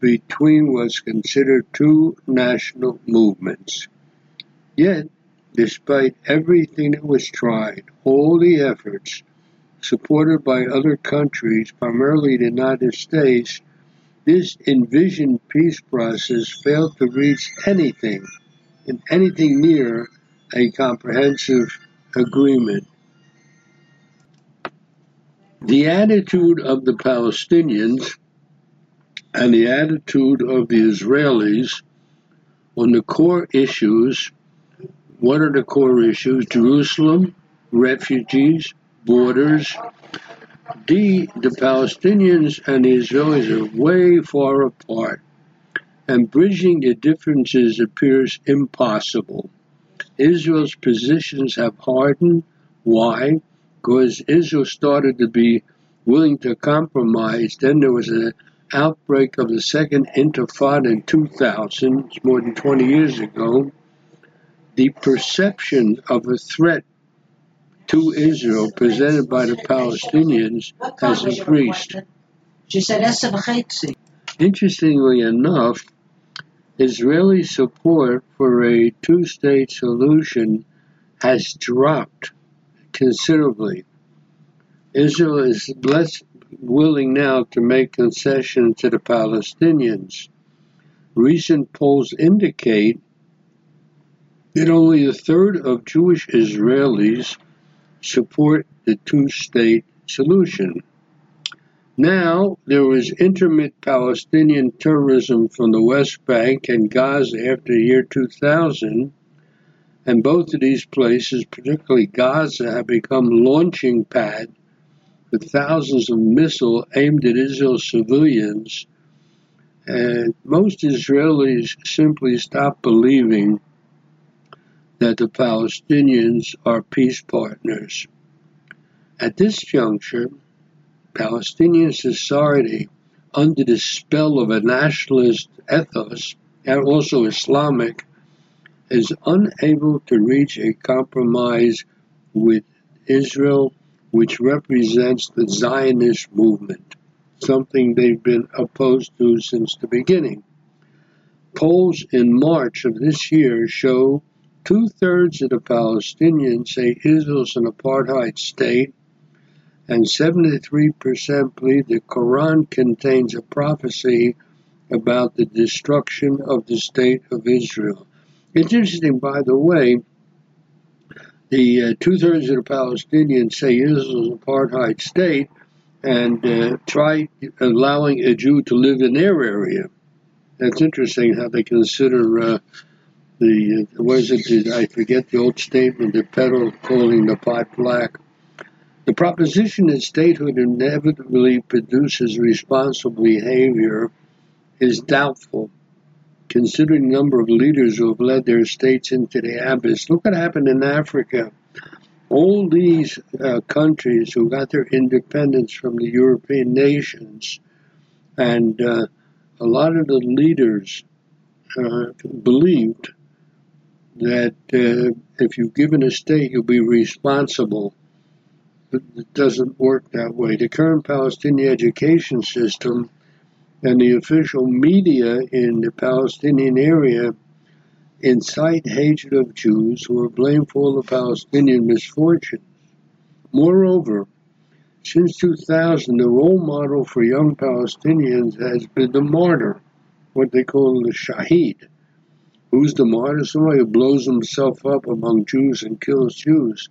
[SPEAKER 3] between what's considered two national movements. Yet, despite everything that was tried, all the efforts, supported by other countries, primarily the United States, this envisioned peace process failed to reach anything, in anything near a comprehensive agreement. The attitude of the Palestinians and the attitude of the Israelis on the core issues what are the core issues? Jerusalem, refugees, borders, the, the Palestinians and the Israelis are way far apart, and bridging the differences appears impossible. Israel's positions have hardened. Why? Because Israel started to be willing to compromise. Then there was an outbreak of the Second Intifada in 2000, more than 20 years ago. The perception of a threat to Israel presented by the Palestinians as has increased. Interestingly enough, Israeli support for a two state solution has dropped considerably. Israel is less willing now to make concessions to the Palestinians. Recent polls indicate that only a third of Jewish Israelis support the two state solution. Now, there was intermittent Palestinian terrorism from the West Bank and Gaza after the year 2000, and both of these places, particularly Gaza, have become launching pad with thousands of missiles aimed at Israel civilians. And most Israelis simply stopped believing that the Palestinians are peace partners. At this juncture, Palestinian society, under the spell of a nationalist ethos and also Islamic, is unable to reach a compromise with Israel, which represents the Zionist movement, something they've been opposed to since the beginning. Polls in March of this year show Two thirds of the Palestinians say Israel is an apartheid state, and 73% believe the Quran contains a prophecy about the destruction of the state of Israel. It's interesting, by the way, the uh, two thirds of the Palestinians say Israel is an apartheid state and uh, try allowing a Jew to live in their area. That's interesting how they consider uh, the was it I forget the old statement the pedal calling the pot black. The proposition that statehood inevitably produces responsible behavior is doubtful, considering the number of leaders who have led their states into the abyss. Look what happened in Africa. All these uh, countries who got their independence from the European nations, and uh, a lot of the leaders uh, believed that uh, if you've given a state, you'll be responsible. It doesn't work that way. The current Palestinian education system and the official media in the Palestinian area incite hatred of Jews who are blamed for all the Palestinian misfortunes. Moreover, since 2000, the role model for young Palestinians has been the martyr, what they call the Shahid Who's the martyr? Somebody who blows himself up among Jews and kills Jews.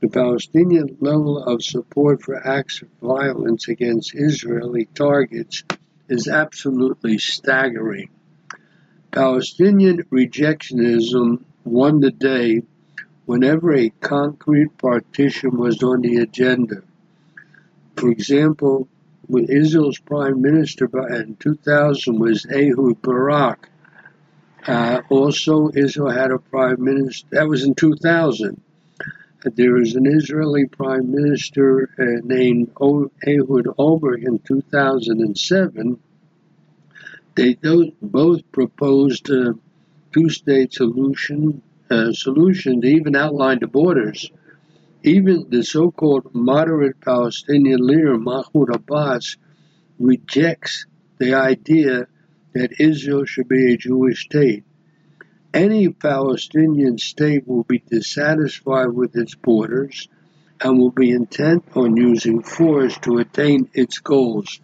[SPEAKER 3] The Palestinian level of support for acts of violence against Israeli targets is absolutely staggering. Palestinian rejectionism won the day whenever a concrete partition was on the agenda. For example, when Israel's prime minister in 2000 was Ehud Barak, uh, also, Israel had a prime minister. That was in 2000. Uh, there was an Israeli prime minister uh, named o- Ehud Olmert in 2007. They both proposed a two-state solution. Uh, solution to even outline the borders. Even the so-called moderate Palestinian leader Mahmoud Abbas rejects the idea that Israel should be a Jewish state. Any Palestinian state will be dissatisfied with its borders and will be intent on using force to attain its goals.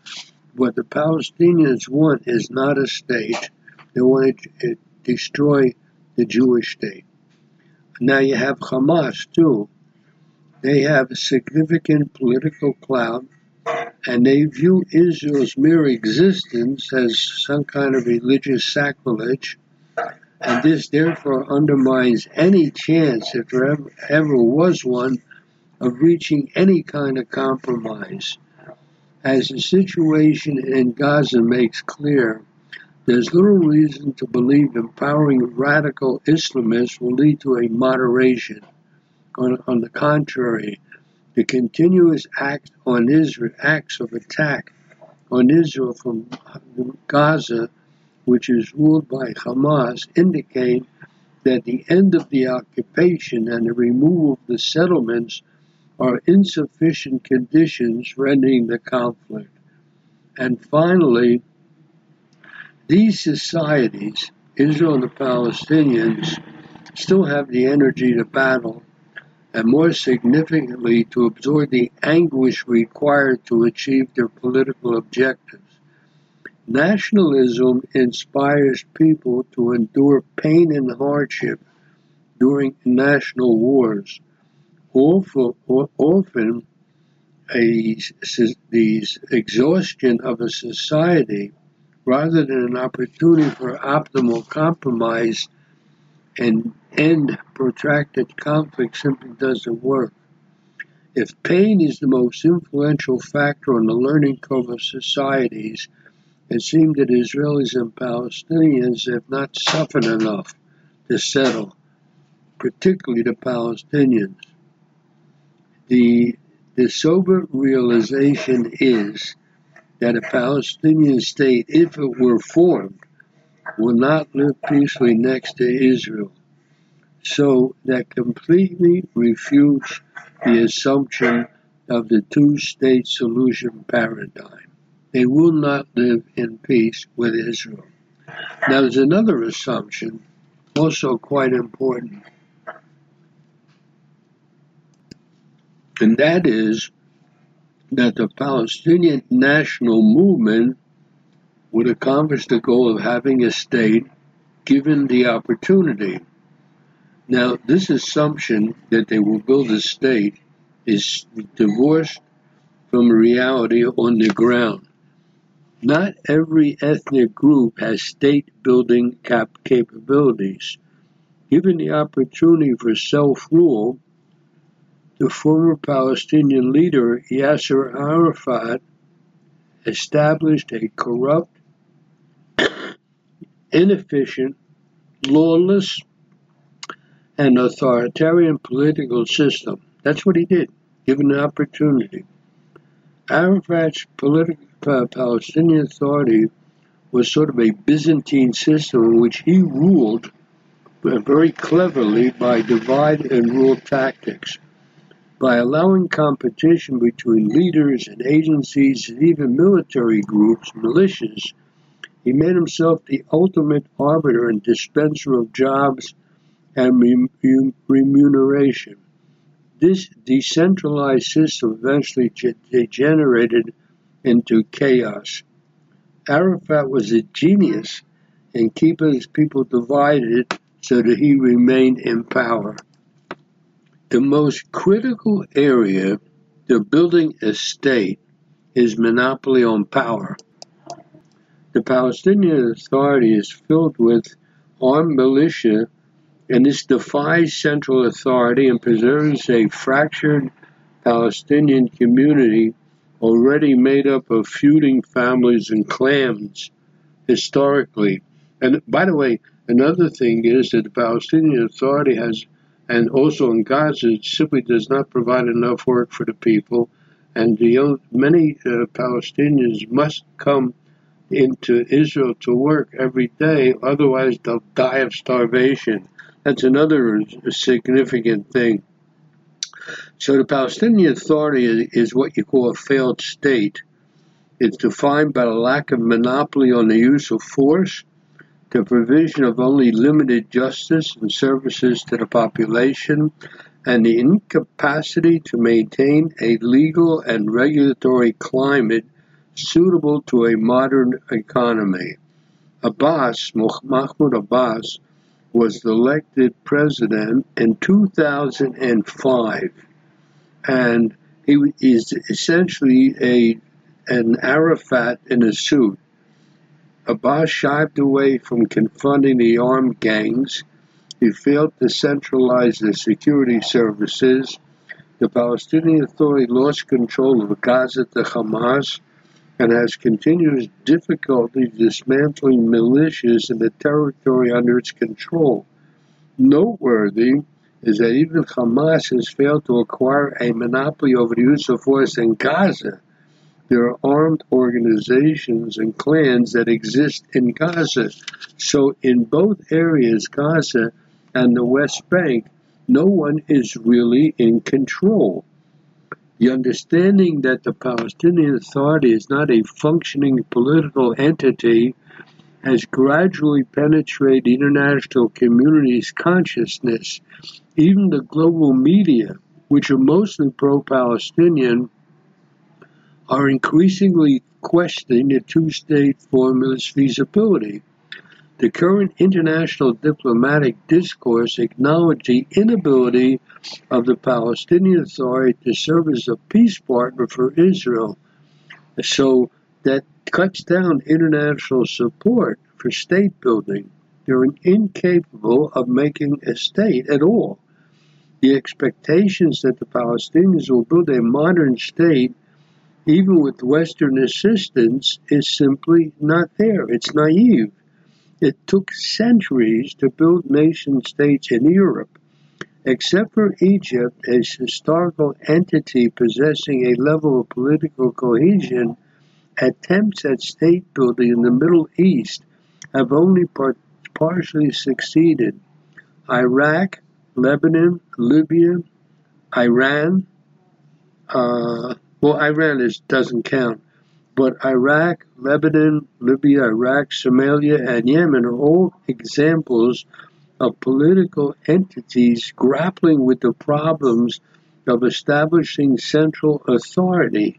[SPEAKER 3] What the Palestinians want is not a state. They want to uh, destroy the Jewish state. Now you have Hamas too. They have significant political clout and they view Israel's mere existence as some kind of religious sacrilege, and this therefore undermines any chance, if there ever, ever was one, of reaching any kind of compromise. As the situation in Gaza makes clear, there's little reason to believe empowering radical Islamists will lead to a moderation. On, on the contrary, the continuous act on Israel, acts of attack on Israel from Gaza, which is ruled by Hamas, indicate that the end of the occupation and the removal of the settlements are insufficient conditions for ending the conflict. And finally, these societies, Israel and the Palestinians, still have the energy to battle and more significantly, to absorb the anguish required to achieve their political objectives. Nationalism inspires people to endure pain and hardship during national wars. Often, often a, the exhaustion of a society, rather than an opportunity for optimal compromise and end protracted conflict simply doesn't work. If pain is the most influential factor on the learning curve of societies, it seems that Israelis and Palestinians have not suffered enough to settle, particularly the Palestinians. The, the sober realization is that a Palestinian state, if it were formed, will not live peacefully next to Israel. So that completely refutes the assumption of the two state solution paradigm. They will not live in peace with Israel. Now, there's another assumption, also quite important, and that is that the Palestinian national movement would accomplish the goal of having a state given the opportunity. Now, this assumption that they will build a state is divorced from reality on the ground. Not every ethnic group has state building cap- capabilities. Given the opportunity for self rule, the former Palestinian leader Yasser Arafat established a corrupt, inefficient, lawless, an authoritarian political system. That's what he did, given the opportunity. Arafat's political uh, Palestinian Authority was sort of a Byzantine system in which he ruled very cleverly by divide and rule tactics. By allowing competition between leaders and agencies and even military groups, militias, he made himself the ultimate arbiter and dispenser of jobs and remuneration. This decentralized system eventually degenerated into chaos. Arafat was a genius in keeping his people divided so that he remained in power. The most critical area to building a state is monopoly on power. The Palestinian Authority is filled with armed militia and this defies central authority and preserves a fractured Palestinian community already made up of feuding families and clans historically. And by the way, another thing is that the Palestinian Authority has, and also in Gaza, simply does not provide enough work for the people. And the, many uh, Palestinians must come into Israel to work every day, otherwise they'll die of starvation. That's another significant thing. So the Palestinian Authority is, is what you call a failed state. It's defined by the lack of monopoly on the use of force, the provision of only limited justice and services to the population, and the incapacity to maintain a legal and regulatory climate suitable to a modern economy. Abbas, Mahmoud Abbas, was elected president in 2005, and he is essentially a an Arafat in a suit. Abbas shied away from confronting the armed gangs. He failed to centralize the security services. The Palestinian Authority lost control of Gaza to Hamas and has continuous difficulty dismantling militias in the territory under its control. Noteworthy is that even Hamas has failed to acquire a monopoly over the use of force in Gaza. There are armed organizations and clans that exist in Gaza. So, in both areas, Gaza and the West Bank, no one is really in control. The understanding that the Palestinian Authority is not a functioning political entity has gradually penetrated the international community's consciousness. Even the global media, which are mostly pro Palestinian, are increasingly questioning the two state formula's feasibility. The current international diplomatic discourse acknowledged the inability of the Palestinian Authority to serve as a peace partner for Israel. So that cuts down international support for state building. They're incapable of making a state at all. The expectations that the Palestinians will build a modern state, even with Western assistance, is simply not there. It's naive. It took centuries to build nation states in Europe. Except for Egypt, a historical entity possessing a level of political cohesion, attempts at state building in the Middle East have only par- partially succeeded. Iraq, Lebanon, Libya, Iran, uh, well, Iran is, doesn't count, but Iraq, Lebanon, Libya, Iraq, Somalia, and Yemen are all examples of political entities grappling with the problems of establishing central authority.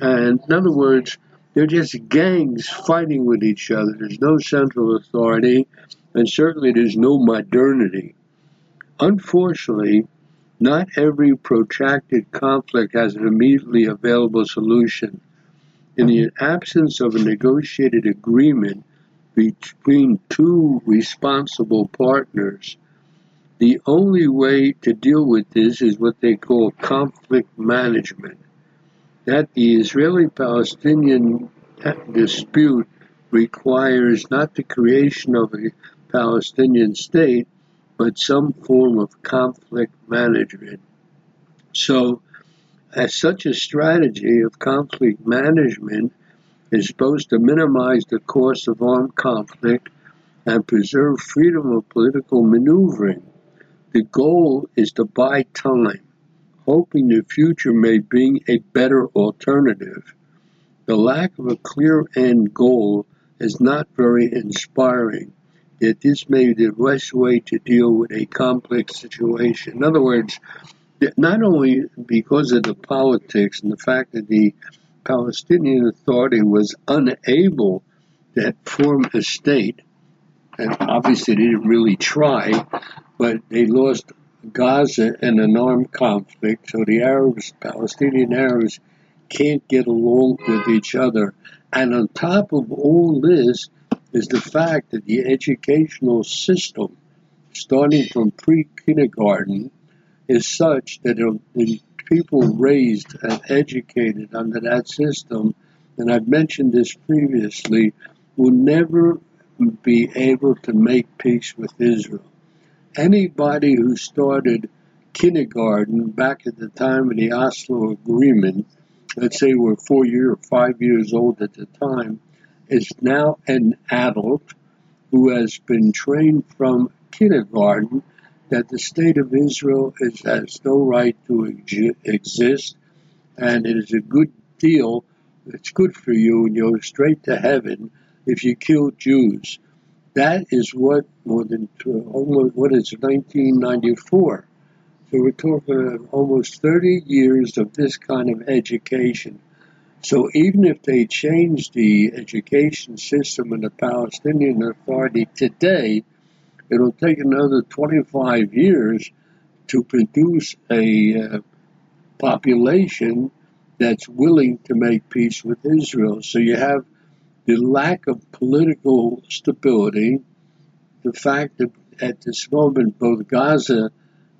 [SPEAKER 3] And in other words, they're just gangs fighting with each other. There's no central authority, and certainly there's no modernity. Unfortunately, not every protracted conflict has an immediately available solution. In the absence of a negotiated agreement, between two responsible partners. The only way to deal with this is what they call conflict management. That the Israeli Palestinian dispute requires not the creation of a Palestinian state, but some form of conflict management. So, as such a strategy of conflict management is supposed to minimize the cost of armed conflict and preserve freedom of political maneuvering. The goal is to buy time, hoping the future may bring a better alternative. The lack of a clear end goal is not very inspiring, yet this may be the best way to deal with a complex situation. In other words, not only because of the politics and the fact that the Palestinian Authority was unable to form a state, and obviously they didn't really try, but they lost Gaza in an armed conflict, so the Arabs, Palestinian Arabs, can't get along with each other. And on top of all this is the fact that the educational system, starting from pre kindergarten, is such that the people raised and educated under that system, and I've mentioned this previously, will never be able to make peace with Israel. Anybody who started kindergarten back at the time of the Oslo Agreement, let's say we're four years or five years old at the time, is now an adult who has been trained from kindergarten that the state of Israel is, has no right to ex- exist, and it is a good deal. It's good for you, and you go straight to heaven if you kill Jews. That is what more than almost what is 1994. So we're talking almost 30 years of this kind of education. So even if they change the education system in the Palestinian Authority today, it'll take another 25 years to produce a uh, population that's willing to make peace with Israel. So you have the lack of political stability, the fact that at this moment both Gaza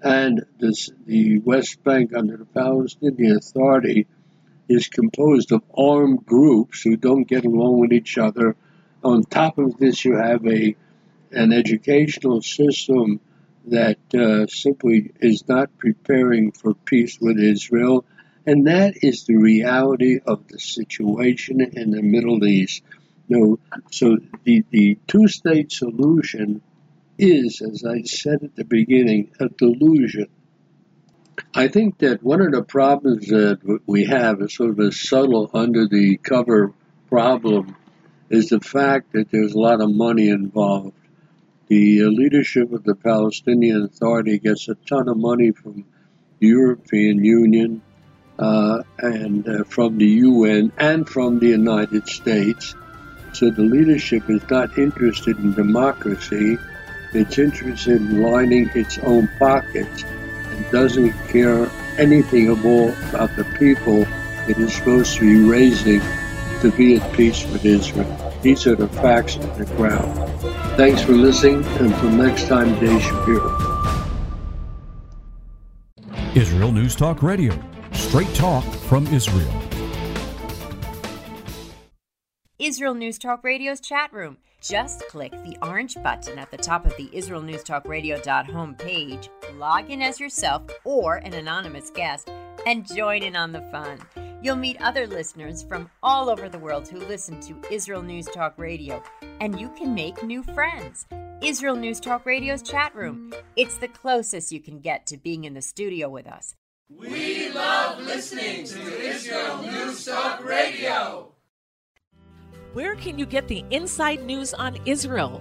[SPEAKER 3] and this, the West Bank under the Palestinian Authority is composed of armed groups who don't get along with each other. On top of this, you have a an educational system that uh, simply is not preparing for peace with Israel. And that is the reality of the situation in the Middle East. No, so the, the two state solution is, as I said at the beginning, a delusion. I think that one of the problems that we have is sort of a subtle under the cover problem is the fact that there's a lot of money involved. The uh, leadership of the Palestinian Authority gets a ton of money from the European Union uh, and uh, from the UN and from the United States. So the leadership is not interested in democracy. It's interested in lining its own pockets and doesn't care anything about the people it is supposed to be raising to be at peace with Israel. These are the facts on the ground. Thanks for listening. and Until next time, Dave Shapiro.
[SPEAKER 2] Israel News Talk Radio. Straight talk from Israel.
[SPEAKER 5] Israel News Talk Radio's chat room. Just click the orange button at the top of the Israel News Talk Radio.home page, log in as yourself or an anonymous guest, and join in on the fun. You'll meet other listeners from all over the world who listen to Israel News Talk Radio, and you can make new friends. Israel News Talk Radio's chat room. It's the closest you can get to being in the studio with us.
[SPEAKER 6] We love listening to Israel News Talk Radio.
[SPEAKER 7] Where can you get the inside news on Israel?